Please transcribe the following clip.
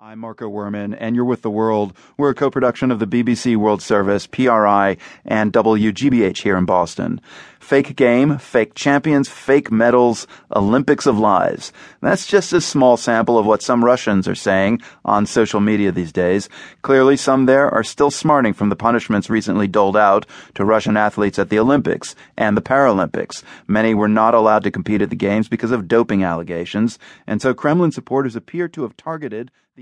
I'm Marco Werman, and you're with The World. We're a co production of the BBC World Service, PRI, and WGBH here in Boston. Fake game, fake champions, fake medals, Olympics of lies. That's just a small sample of what some Russians are saying on social media these days. Clearly, some there are still smarting from the punishments recently doled out to Russian athletes at the Olympics and the Paralympics. Many were not allowed to compete at the Games because of doping allegations, and so Kremlin supporters appear to have targeted the.